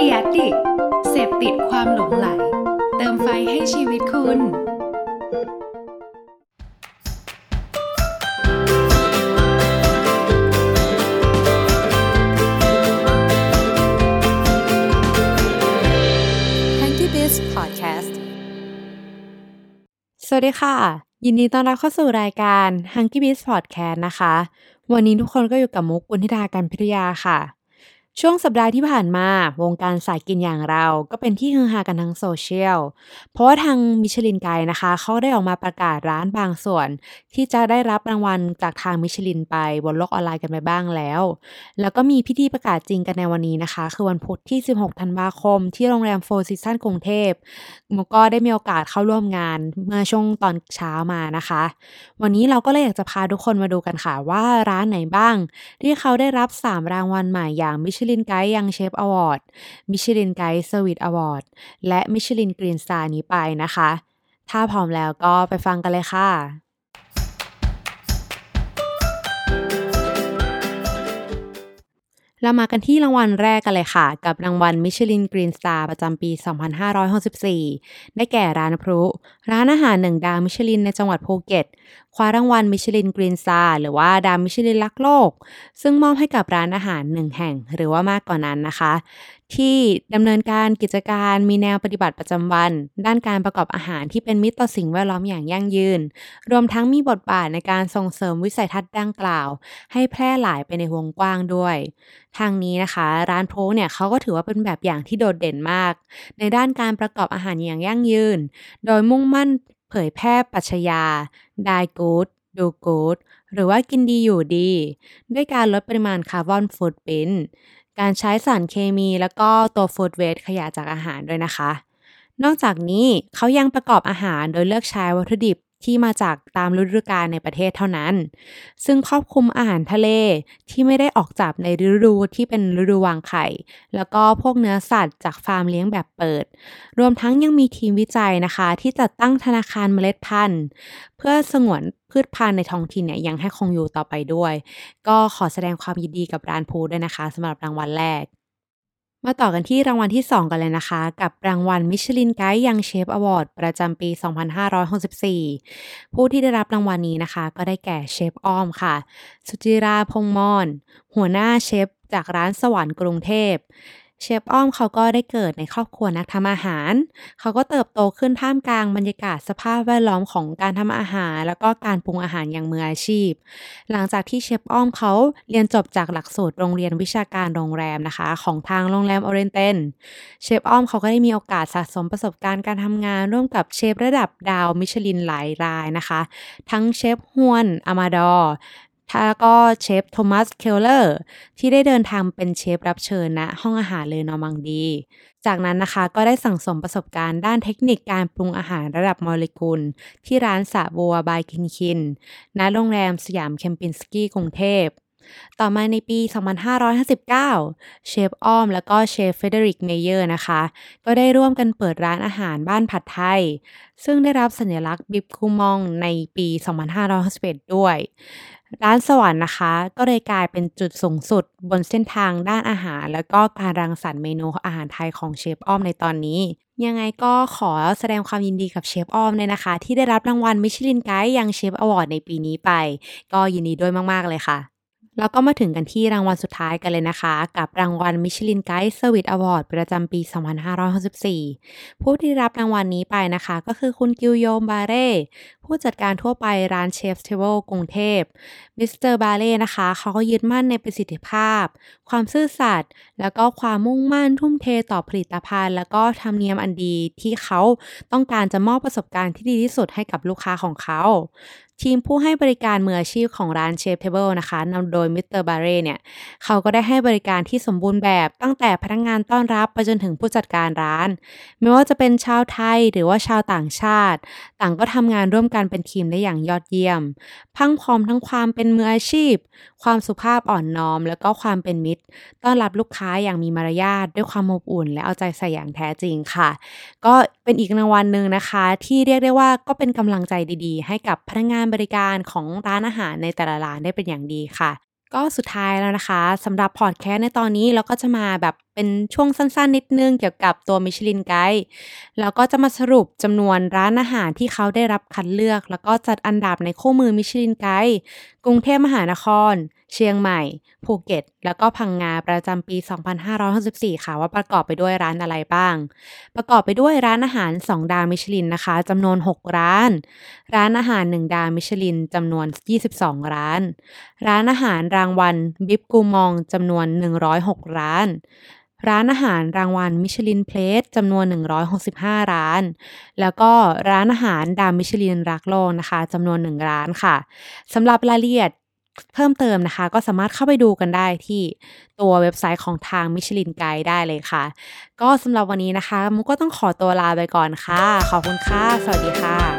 เดียดิเสพติดความหลงไหล เติมไฟให้ชีวิตคุณ Hanky Biz Podcast สวัสดีค่ะ ยินดีต้อนรับเข้าสู่รายการ Hunky Beast Podcast นะคะ วันนี้ทุกคนก็อยู่กับมุกบุญธิดาการพิทยาค่ะ ช่วงสัปดาห์ที่ผ่านมา วงการสายกินอย่างเราก็เป็นที่ฮือฮากันทั้งโซเชียล เพราะว่าทาง Michelin Guide นะคะ เขาได้ออกมาประกาศร้านบางส่วน ที่จะได้รับรางวัลจากทางมิชลินไปบนโลกออนไลน์กันไปบ้างแล้ว แล้วก็มีพิธีประกาศจริงกันในวันนี้นะคะ คือวันพุธที่ 16 ธันวาคม ที่โรงแรม Four Seasons กรุงเทพ มุกก็ได้มีโอกาสเข้าร่วมงานเมื่อช่วงตอนเช้ามานะคะ วันนี้เราก็เลยอยากจะพาทุกคนมาดูกันค่ะว่าร้านไหนบ้าง ที่เขาได้รับ 3 รางวัลใหม่อย่าง Michelin Guide Young Chef Award Michelin Guide Service Award และ Michelin Green Star นี้ไปนะคะ ถ้าพร้อมแล้วก็ไปฟังกันเลยค่ะเรามากันที่รางวัลแรกกันเลยค่ะ กับรางวัล Michelin Green Star ประจำปี 2564 ได้แก่ร้าน PRU ร้านอาหารหนึ่งดาวมิชลินในจังหวัดภูเก็ต คว้ารางวัลมิชลินกรีนสตาหรือว่าดาวมิชลินลักโลก ซึ่งมอบให้กับร้านอาหารหนึ่งแห่งหรือว่ามากกว่านั้นนะคะ ที่ดำเนินการกิจการมีแนวปฏิบัติประจำวัน ด้านการประกอบอาหารที่เป็นมิตรต่อสิ่งแวดล้อมอย่างยั่งยืน รวมทั้งมีบทบาทในการส่งเสริมวิสัยทัศน์ดังกล่าว ให้แพร่หลายไปในวงกว้างด้วย ทางนี้นะคะ ร้านโพเนี่ยเขาก็ถือว่าเป็นแบบอย่างที่โดดเด่นมาก ในด้านการประกอบอาหารอย่างยั่งยืน โดยมุ่งมั่น เผยแพร่ปัชญา die good do good หรือว่ากินดีอยู่ดี ด้วยการลดปริมาณคาร์บอนฟุตปรินการใช้สารเคมีแล้วก็ตัวฟูดเวสขยะจากอาหารด้วยนะคะ นอกจากนี้เขายังประกอบอาหารโดยเลือกใช้วัตถุดิบ ที่มาจากตามฤดูกาลในประเทศเท่านั้น ซึ่งครอบคลุมอาหารทะเลที่ไม่ได้ออกจับในฤดูที่เป็นฤดูวางไข่ แล้วก็พวกเนื้อสัตว์จากฟาร์มเลี้ยงแบบเปิด รวมทั้งยังมีทีมวิจัยนะคะ ที่จัดตั้งธนาคารเมล็ดพันธุ์ เพื่อสงวนพืชพันธุ์ในท้องถิ่นเนี่ยยังให้คงอยู่ต่อไปด้วย ก็ขอแสดงความยินดีกับร้านพูด้วยนะคะสำหรับรางวัลแรก มาต่อกันที่รางวัลที่ 2 กันเลยนะคะ กับรางวัลมิชลินไกด์ยังเชฟอวอร์ดประจำปี 2564 ผู้ที่ได้รับรางวัลนี้นะคะ ก็ได้แก่เชฟอ้อมค่ะ สุจิราพงมอน หัวหน้าเชฟจากร้านสวรรค์กรุงเทพ เชฟอ้อมเขาก็ได้เกิดในครอบครัวนักทำอาหาร เขาก็เติบโตขึ้นท่ามกลางบรรยากาศสภาพแวดล้อมของการทำอาหาร แล้วก็การปรุงอาหารอย่างมืออาชีพ หลังจากที่เชฟอ้อมเขาเรียนจบจากหลักสูตรโรงเรียนวิชาการโรงแรมนะคะ ของทางโรงแรมโอเรนเตนเชฟอ้อมเขาก็ได้มีโอกาสสะสมประสบการณ์การทำงานร่วมกับเชฟระดับดาวมิชลินหลายรายนะคะ ทั้งเชฟฮวนอามาดอร์ แล้วก็เชฟโทมัสเคลเลอร์ที่ได้เดินทางเป็นเชฟรับเชิญณะห้องอาหารเลอนอร์มังดี จากนั้นนะคะก็ได้สั่งสมประสบการณ์ด้านเทคนิคการปรุงอาหารระดับโมเลกุล ที่ร้านสระบัวบายกินกินณโรงแรมสยามเคมปินสกี้กรุงเทพต่อมาในปี 2559 เชฟอ้อมแล้วก็เชฟเฟเดริกเมเยอร์นะคะ ก็ได้ร่วมกันเปิดร้านอาหารบ้านผัดไทย ซึ่งได้รับสัญลักษณ์ Bib Gourmand ในปี 2561ด้วย ร้านสวรรค์นะคะ ก็เลยกลายเป็นจุดสูงสุดบนเส้นทางด้านอาหาร แล้วก็การรังสรรค์เมนูอาหารไทยของเชฟอ้อมในตอนนี้ ยังไงก็ขอแสดงความยินดีกับเชฟอ้อมเลยนะคะ ที่ได้รับรางวัล Michelin Guide Young Chef Award ในปีนี้ไป ก็ยินดีด้วยมาก ๆ เลยค่ะ แล้วก็มาถึงกันที่รางวัลสุดท้ายกันเลยนะคะ กับรางวัล Michelin Guide Service Award ประจำปี 2564 ผู้ที่รับรางวัลนี้ไปนะคะ ก็คือคุณกิวโยมบาเร่ผู้จัดการทั่วไปร้าน Chef's Table กรุงเทพมิสเตอร์บาเร่นะคะ เขาก็ยึดมั่นในประสิทธิภาพ ความซื่อสัตย์แล้วก็ความมุ่งมั่นทุ่มเทต่อผลิตภัณฑ์ แล้วก็ธรรมเนียมอันดีที่เขาต้องการจะมอบประสบการณ์ที่ดีที่สุดให้กับลูกค้าของเขา ทีมผู้ให้บริการมืออาชีพของร้าน Chef's Table นะคะนำโดยมิสเตอร์บาเร่เนี่ย เขาก็ได้ให้บริการที่สมบูรณ์แบบตั้งแต่พนักงานต้อนรับไปจนถึงผู้จัดการร้าน ไม่ว่าจะเป็นชาวไทยหรือว่าชาวต่างชาติ ต่างก็ทำงานร่วมกันเป็นทีมได้อย่างยอดเยี่ยม พังพร้อมทั้งความเป็นมืออาชีพ ความสุภาพอ่อนน้อม แล้วก็ความเป็นมิตร ต้อนรับลูกค้าอย่างมีมารยาทด้วยความอบอุ่น และเอาใจใส่อย่างแท้จริงค่ะ ก็เป็นอีกรางวัลหนึ่งนะคะ ที่เรียกได้ว่าก็เป็นกำลังใจดี ๆ ให้กับพนักงานบริการของร้านอาหารในแต่ละร้านได้เป็นอย่างดีค่ะ ก็สุดท้ายแล้วนะคะสำหรับพอดแคสต์ในตอนนี้เราก็จะมาแบบเป็นช่วงสั้นๆ นิดนึงเกี่ยวกับตัวมิชลินไกด์แล้วก็จะมาสรุปจำนวนร้านอาหารที่เขาได้รับคัดเลือก แล้วก็จัดอันดับในคู่มือมิชลินไกด์กรุงเทพมหานคร เชียงใหม่ ภูเก็ต แล้วก็พังงาประจำปี 2564 ค่ะ ว่าประกอบไปด้วยร้านอะไรบ้าง ประกอบไปด้วยร้านอาหาร 2 ดาวมิชลินนะคะจำนวน 6 ร้าน ร้านอาหาร 1 ดาวมิชลินจำนวน 22 ร้าน ร้านอาหารรางวัลบิบกูมองจำนวน 106 ร้าน ร้านอาหารรางวัลมิชลินเพลสจำนวน 165 ร้าน แล้วก็ร้านอาหารดาวมิชลินรักโลกนะคะจำนวน 1 ร้านค่ะสำหรับรายละเอียด เพิ่มเติมนะคะ ก็สามารถเข้าไปดูกันได้ที่ตัวเว็บไซต์ของทางมิชลินไกด์ได้เลยค่ะ ก็สำหรับวันนี้นะคะมุกก็ต้องขอตัวลาไปก่อนค่ะ ขอบคุณค่ะ สวัสดีค่ะ